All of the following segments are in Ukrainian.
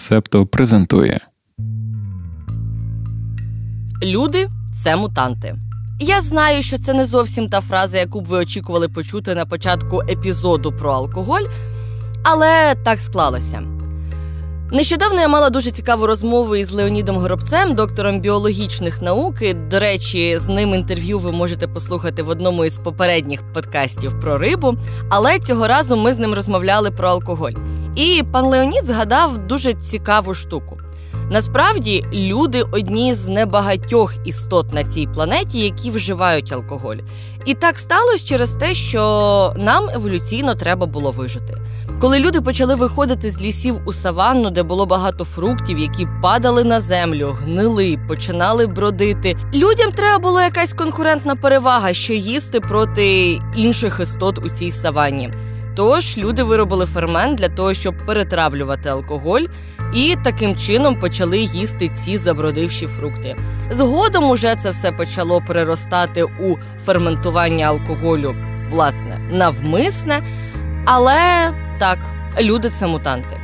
Септо презентує Люди це мутанти. Я знаю, що це не зовсім та фраза, яку б ви очікували почути на початку епізоду про алкоголь, але так склалося. Нещодавно я мала дуже цікаву розмову із Леонідом Горобцем, доктором біологічних наук. І, До речі, з ним інтерв'ю ви можете послухати в одному із попередніх подкастів про рибу. Але цього разу ми з ним розмовляли про алкоголь. І пан Леонід згадав дуже цікаву штуку. Насправді люди одні з небагатьох істот на цій планеті, які вживають алкоголь. І так сталося через те, що нам еволюційно треба було вижити. Коли люди почали виходити з лісів у саванну, де було багато фруктів, які падали на землю, гнили, починали бродити. Людям треба була якась конкурентна перевага, що їсти проти інших істот у цій саванні. Тож люди виробили фермент для того, щоб перетравлювати алкоголь, і таким чином почали їсти ці забродивші фрукти. Згодом уже це все почало переростати у ферментування алкоголю, власне, навмисне. Але так, люди це мутанти.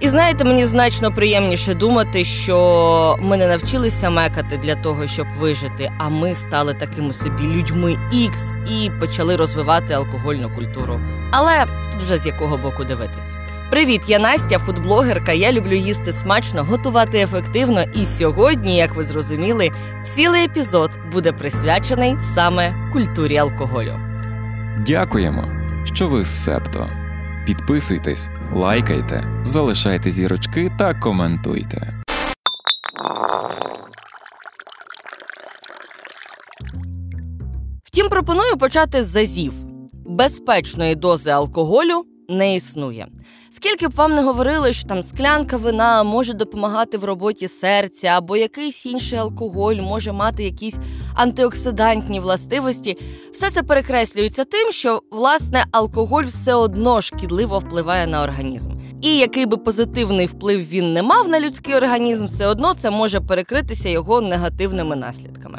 І знаєте, мені значно приємніше думати, що ми не навчилися мекати для того, щоб вижити, а ми стали такими собі людьми Ікс і почали розвивати алкогольну культуру. Але тут вже з якого боку дивитись. Привіт, я Настя, фудблогерка. Я люблю їсти смачно, готувати ефективно. І сьогодні, як ви зрозуміли, цілий епізод буде присвячений саме культурі алкоголю. Дякуємо, що ви з Септо. Підписуйтесь, лайкайте, залишайте зірочки та коментуйте. Втім, пропоную почати з зазів. Безпечної дози алкоголю не існує. Скільки б вам не говорили, що там склянка вина може допомагати в роботі серця, або якийсь інший алкоголь може мати якісь антиоксидантні властивості, все це перекреслюється тим, що власне алкоголь все одно шкідливо впливає на організм. І який би позитивний вплив він не мав на людський організм, все одно це може перекритися його негативними наслідками.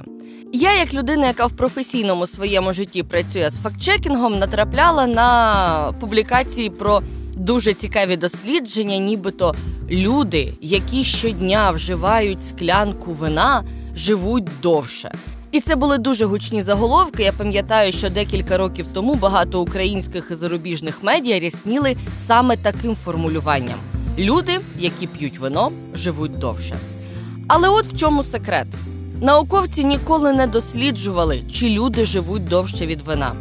Я, як людина, яка в професійному своєму житті працює з фактчекінгом, натрапляла на публікації про дуже цікаві дослідження, нібито люди, які щодня вживають склянку вина, живуть довше. І це були дуже гучні заголовки. Я пам'ятаю, що декілька років тому багато українських і зарубіжних медіа рясніли саме таким формулюванням: люди, які п'ють вино, живуть довше. Але от в чому секрет. Науковці ніколи не досліджували, чи люди живуть довше від вина.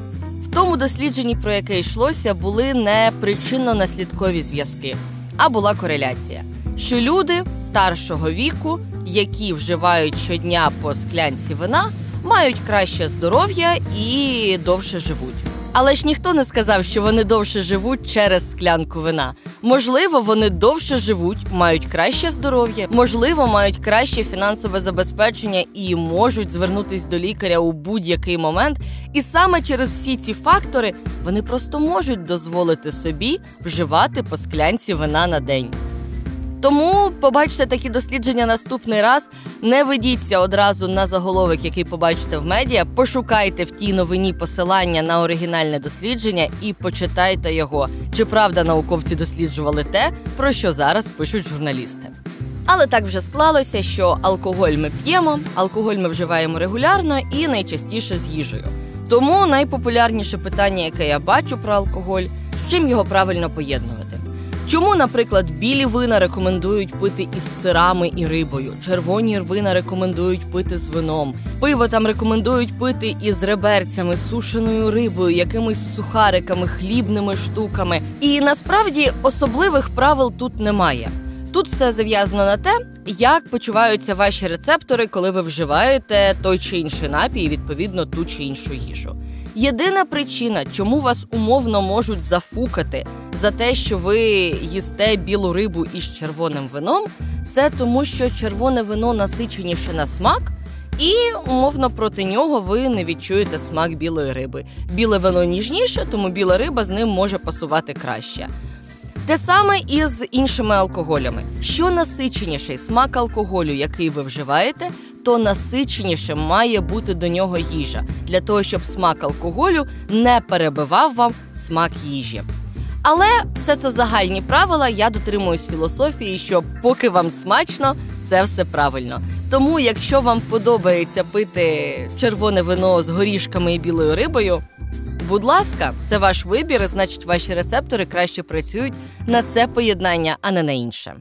В тому дослідженні, про яке йшлося, були не причинно-наслідкові зв'язки, а була кореляція, що люди старшого віку, які вживають щодня по склянці вина, мають краще здоров'я і довше живуть. Але ж ніхто не сказав, що вони довше живуть через склянку вина. Можливо, вони довше живуть, мають краще здоров'я, можливо, мають краще фінансове забезпечення і можуть звернутись до лікаря у будь-який момент. І саме через всі ці фактори вони просто можуть дозволити собі вживати по склянці вина на день. Тому побачите такі дослідження наступний раз. Не ведіться одразу на заголовок, який побачите в медіа. Пошукайте в тій новині посилання на оригінальне дослідження і почитайте його. Чи правда науковці досліджували те, про що зараз пишуть журналісти? Але так вже склалося, що алкоголь ми п'ємо, алкоголь ми вживаємо регулярно і найчастіше з їжею. Тому найпопулярніше питання, яке я бачу про алкоголь, чим його правильно поєднувати. Чому, наприклад, білі вина рекомендують пити із сирами і рибою, червоні вина рекомендують пити з вином, пиво там рекомендують пити із реберцями, сушеною рибою, якимись сухариками, хлібними штуками. І насправді особливих правил тут немає. Тут все зав'язано на те, як почуваються ваші рецептори, коли ви вживаєте той чи інший напій, відповідно ту чи іншу їжу. Єдина причина, чому вас умовно можуть зафукати за те, що ви їсте білу рибу із червоним вином, це тому, що червоне вино насиченіше на смак. І умовно проти нього ви не відчуєте смак білої риби. Біле вино ніжніше, тому біла риба з ним може пасувати краще. Те саме і з іншими алкоголями. Що насиченіший смак алкоголю, який ви вживаєте, то насиченішим має бути до нього їжа для того, щоб смак алкоголю не перебивав вам смак їжі. Але все це загальні правила. Я дотримуюсь філософії, що поки вам смачно, це все правильно. Тому, якщо вам подобається пити червоне вино з горішками і білою рибою, будь ласка, це ваш вибір, значить ваші рецептори краще працюють на це поєднання, а не на інше.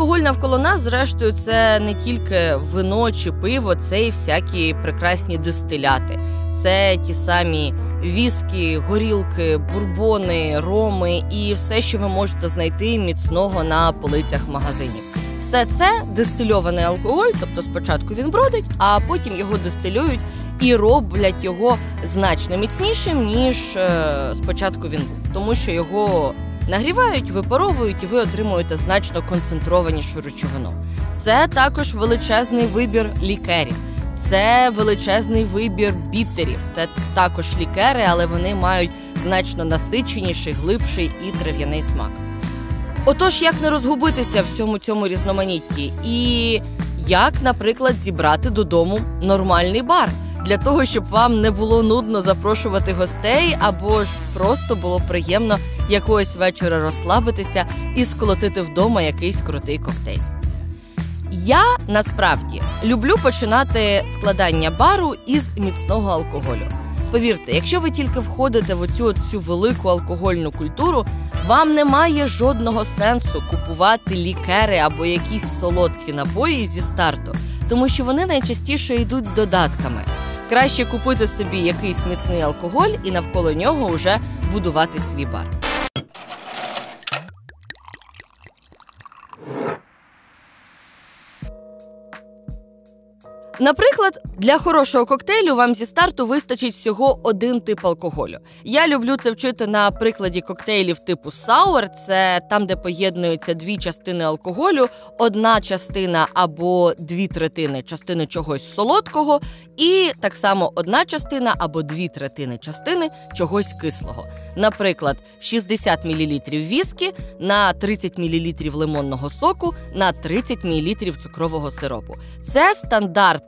Алкоголь навколо нас, зрештою, це не тільки вино чи пиво, це і всякі прекрасні дистиляти. Це ті самі віскі, горілки, бурбони, роми і все, що ви можете знайти міцного на полицях магазинів. Все це дистильований алкоголь, тобто спочатку він бродить, а потім його дистилюють і роблять його значно міцнішим, ніж е, спочатку він був, тому що його нагрівають, випаровують, і ви отримуєте значно концентрованішу речовину. Це також величезний вибір лікерів. Це величезний вибір бітерів. Це також лікери, але вони мають значно насиченіший, глибший і трав'яний смак. Отож, як не розгубитися в всьому цьому різноманітті, і як, наприклад, зібрати додому нормальний бар для того, щоб вам не було нудно запрошувати гостей, або ж просто було приємно якогось вечора розслабитися і сколотити вдома якийсь крутий коктейль. Я насправді люблю починати складання бару із міцного алкоголю. Повірте, якщо ви тільки входите в оцю цю велику алкогольну культуру, вам немає жодного сенсу купувати лікери або якісь солодкі напої зі старту, тому що вони найчастіше йдуть додатками. Краще купити собі якийсь міцний алкоголь і навколо нього вже будувати свій бар. Наприклад, для хорошого коктейлю вам зі старту вистачить всього один тип алкоголю. Я люблю це вчити на прикладі коктейлів типу сауер. Це там, де поєднуються дві частини алкоголю, одна частина або дві третини частини чогось солодкого, і так само одна частина або дві третини частини чогось кислого. Наприклад, 60 мл віскі на 30 мл лимонного соку на 30 мл цукрового сиропу. Це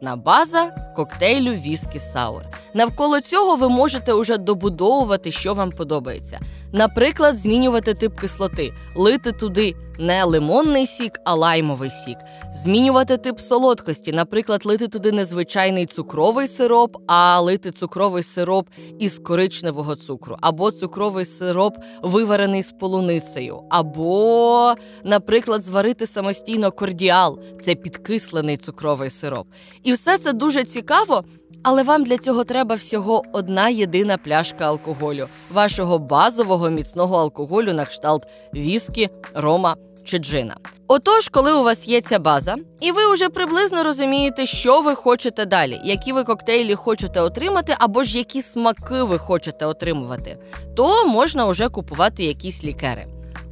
стандартна база коктейлю віскі саур. Навколо цього ви можете уже добудовувати, що вам подобається. Наприклад, змінювати тип кислоти, лити туди не лимонний сік, а лаймовий сік, змінювати тип солодкості, наприклад, лити туди не звичайний цукровий сироп, а лити цукровий сироп із коричневого цукру, або цукровий сироп виварений з полуницею, або, наприклад, зварити самостійно кордіал. Це підкислений цукровий сироп. І все це дуже цікаво. Але вам для цього треба всього одна єдина пляшка алкоголю, вашого базового міцного алкоголю на кшталт віскі, рома чи джина. Отож, коли у вас є ця база, і ви вже приблизно розумієте, що ви хочете далі, які ви коктейлі хочете отримати, або ж які смаки ви хочете отримувати, то можна вже купувати якісь лікери.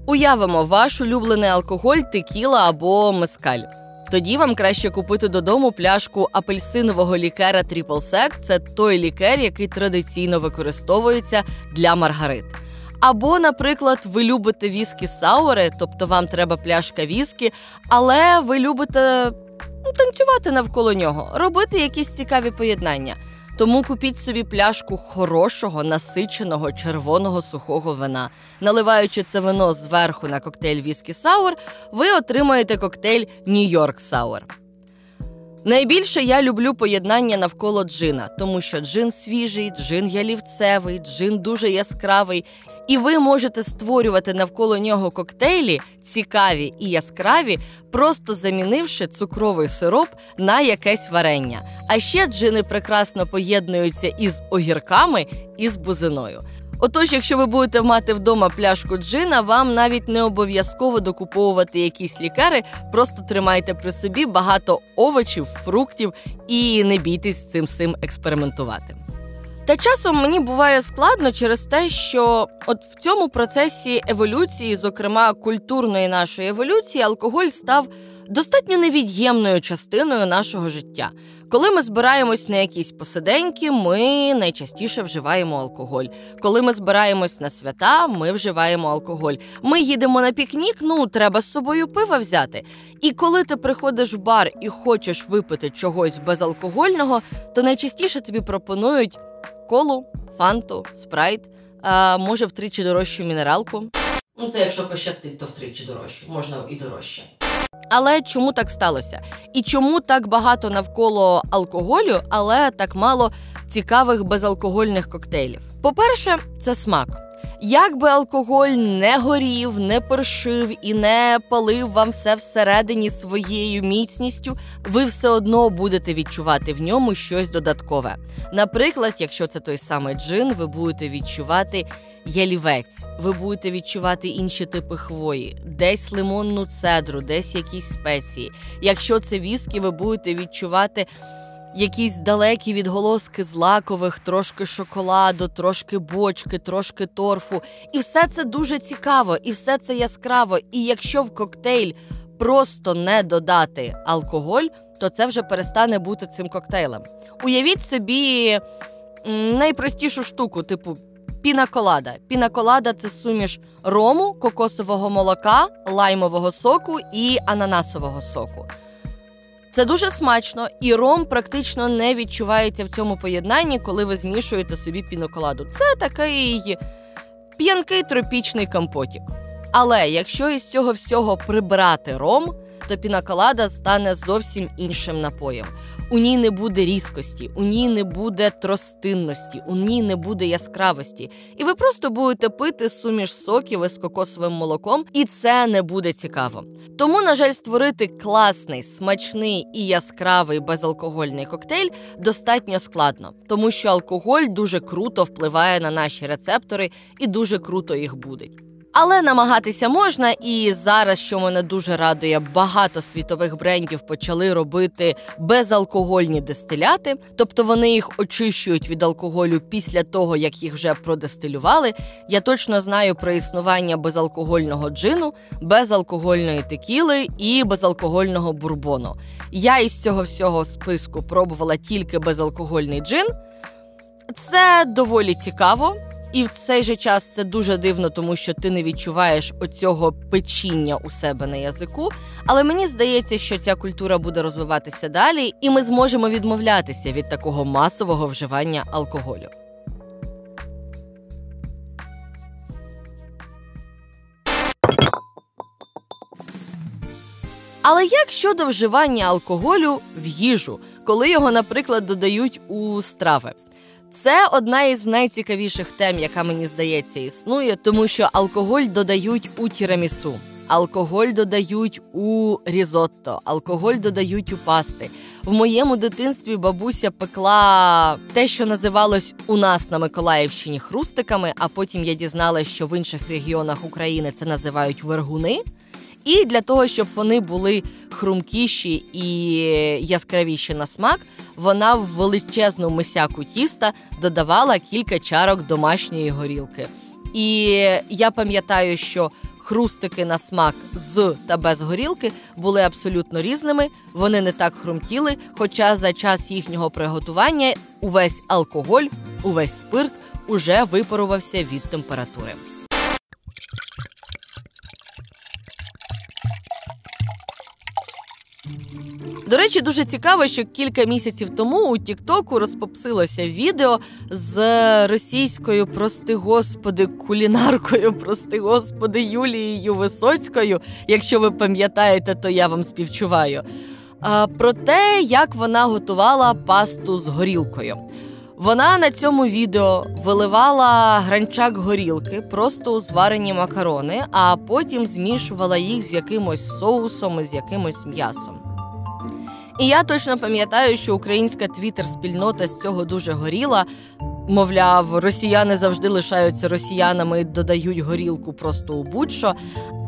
Уявимо ваш улюблений алкоголь, текіла або мескаль. Тоді вам краще купити додому пляшку апельсинового лікера Triple Sec. Це той лікер, який традиційно використовується для маргарит. Або, наприклад, ви любите віскі саури, тобто вам треба пляшка віскі, але ви любите ну, танцювати навколо нього, робити якісь цікаві поєднання. Тому купіть собі пляшку хорошого, насиченого червоного сухого вина. Наливаючи це вино зверху на коктейль Віскі Сауер, ви отримаєте коктейль Нью-Йорк Сауер. Найбільше я люблю поєднання навколо джина, тому що джин свіжий, джин ялівцевий, джин дуже яскравий, і ви можете створювати навколо нього коктейлі цікаві і яскраві, просто замінивши цукровий сироп на якесь варення. А ще джини прекрасно поєднуються із огірками і з бузиною. Отож, якщо ви будете мати вдома пляшку джина, вам навіть не обов'язково докуповувати якісь лікери, просто тримайте при собі багато овочів, фруктів і не бійтесь цим всім експериментувати. Та часом мені буває складно через те, що от в цьому процесі еволюції, зокрема культурної нашої еволюції, алкоголь став достатньо невід'ємною частиною нашого життя. Коли ми збираємось на якісь посиденьки, ми найчастіше вживаємо алкоголь. Коли ми збираємось на свята, ми вживаємо алкоголь. Ми їдемо на пікнік, ну треба з собою пива взяти. І коли ти приходиш в бар і хочеш випити чогось безалкогольного, то найчастіше тобі пропонують колу, фанту, спрайт, а може втричі дорожчу мінералку. Ну, це якщо пощастить, то втричі дорожче, можна і дорожче. Але чому так сталося? І чому так багато навколо алкоголю, але так мало цікавих безалкогольних коктейлів? По-перше, це смак. Як би алкоголь не горів, не першив і не палив вам все всередині своєю міцністю, ви все одно будете відчувати в ньому щось додаткове. Наприклад, якщо це той самий джин, ви будете відчувати ялівець, ви будете відчувати інші типи хвої, десь лимонну цедру, десь якісь спеції. Якщо це віскі, ви будете відчувати якісь далекі відголоски злакових, трошки шоколаду, трошки бочки, трошки торфу. І все це дуже цікаво, і все це яскраво. І якщо в коктейль просто не додати алкоголь, то це вже перестане бути цим коктейлем. Уявіть собі найпростішу штуку, типу. Пінаколада. Пінаколада це суміш рому, кокосового молока, лаймового соку і ананасового соку. Це дуже смачно, і ром практично не відчувається в цьому поєднанні, коли ви змішуєте собі піноколаду. Це такий п'янкий тропічний компотік. Але якщо із цього всього прибрати ром, то пінаколада стане зовсім іншим напоєм. У ній не буде різкості, у ній не буде тростинності, у ній не буде яскравості. І ви просто будете пити суміш соків із кокосовим молоком, і це не буде цікаво. Тому, на жаль, створити класний, смачний і яскравий безалкогольний коктейль достатньо складно, тому що алкоголь дуже круто впливає на наші рецептори і дуже круто їх будить. Але намагатися можна, і зараз, що мене дуже радує, багато світових брендів почали робити безалкогольні дистиляти, тобто вони їх очищують від алкоголю після того, як їх вже продистилювали. Я точно знаю про існування безалкогольного джину, безалкогольної текіли і безалкогольного бурбону. Я із цього всього списку пробувала тільки безалкогольний джин. Це доволі цікаво. І в цей же час це дуже дивно, тому що ти не відчуваєш оцього печіння у себе на язику. Але мені здається, що ця культура буде розвиватися далі, і ми зможемо відмовлятися від такого масового вживання алкоголю. Але як щодо вживання алкоголю в їжу, коли його, наприклад, додають у страви? Це одна із найцікавіших тем, яка мені здається існує, тому що алкоголь додають у тірамісу, алкоголь додають у різотто, алкоголь додають у пасти. В моєму дитинстві бабуся пекла те, що називалось у нас на Миколаївщині хрустиками. А потім я дізналася, що в інших регіонах України це називають вергуни. І для того, щоб вони були хрумкіші і яскравіші на смак, вона в величезну мисяку тіста додавала кілька чарок домашньої горілки. І я пам'ятаю, що хрустики на смак з та без горілки були абсолютно різними. Вони не так хрумтіли, хоча за час їхнього приготування увесь алкоголь, увесь спирт уже випарувався від температури. Речі, дуже цікаво, що кілька місяців тому у Тіктоку розпопсилося відео з російською, прости господи, кулінаркою, прости господи, Юлією Висоцькою. Якщо ви пам'ятаєте, то я вам співчуваю. Про те, як вона готувала пасту з горілкою. Вона на цьому відео виливала гранчак горілки просто у зварені макарони, а потім змішувала їх з якимось соусом і з якимось м'ясом. І я точно пам'ятаю, що українська твіттер-спільнота з цього дуже горіла. Мовляв, росіяни завжди лишаються росіянами і додають горілку просто у будь-що.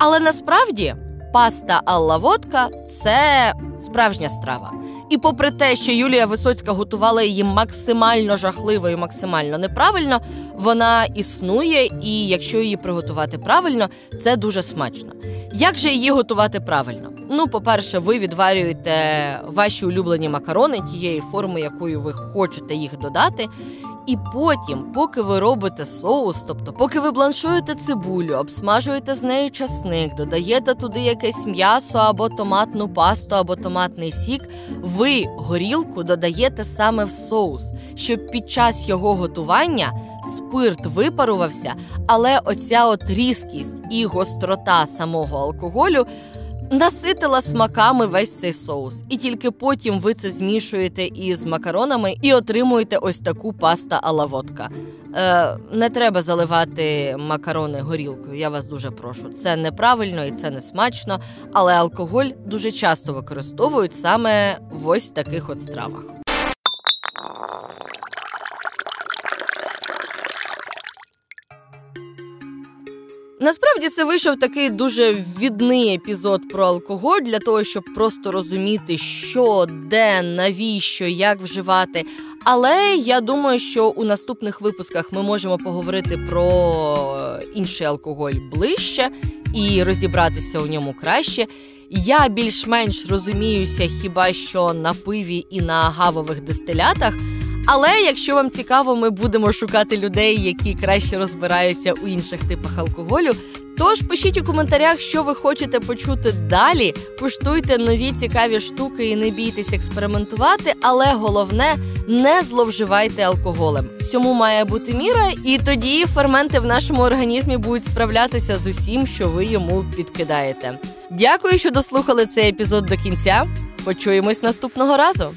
Але насправді паста Алла Водка це справжня страва. І попри те, що Юлія Висоцька готувала її максимально жахливо і максимально неправильно, вона існує, і якщо її приготувати правильно, це дуже смачно. Як же її готувати правильно? Ну, по-перше, ви відварюєте ваші улюблені макарони тієї форми, якою ви хочете їх додати. І потім, поки ви робите соус, тобто, поки ви бланшуєте цибулю, обсмажуєте з нею часник, додаєте туди якесь м'ясо або томатну пасту, або томатний сік, ви горілку додаєте саме в соус, щоб під час його готування спирт випарувався, але оця от різкість і гострота самого алкоголю наситила смаками весь цей соус. І тільки потім ви це змішуєте із макаронами і отримуєте ось таку паста алаводка. Е, Не треба заливати макарони горілкою. Я вас дуже прошу. Це неправильно і це не смачно, але алкоголь дуже часто використовують саме в ось таких от стравах. Насправді це вийшов такий дуже відний епізод про алкоголь для того, щоб просто розуміти, що, де, навіщо, як вживати. Але я думаю, що у наступних випусках ми можемо поговорити про інший алкоголь ближче і розібратися у ньому краще. Я більш-менш розуміюся хіба що на пиві і на гавових дистилятах. Але якщо вам цікаво, ми будемо шукати людей, які краще розбираються у інших типах алкоголю. Тож пишіть у коментарях, що ви хочете почути далі. Куштуйте нові цікаві штуки і не бійтесь експериментувати, але головне не зловживайте алкоголем. Всьому має бути міра, і тоді ферменти в нашому організмі будуть справлятися з усім, що ви йому підкидаєте. Дякую, що дослухали цей епізод до кінця. Почуємось наступного разу.